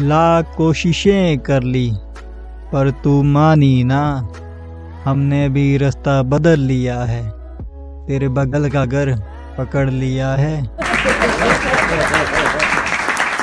लाख कोशिशें कर ली, पर तू मानी ना, हमने भी रास्ता बदल लिया है, तेरे बगल का घर पकड़ लिया है।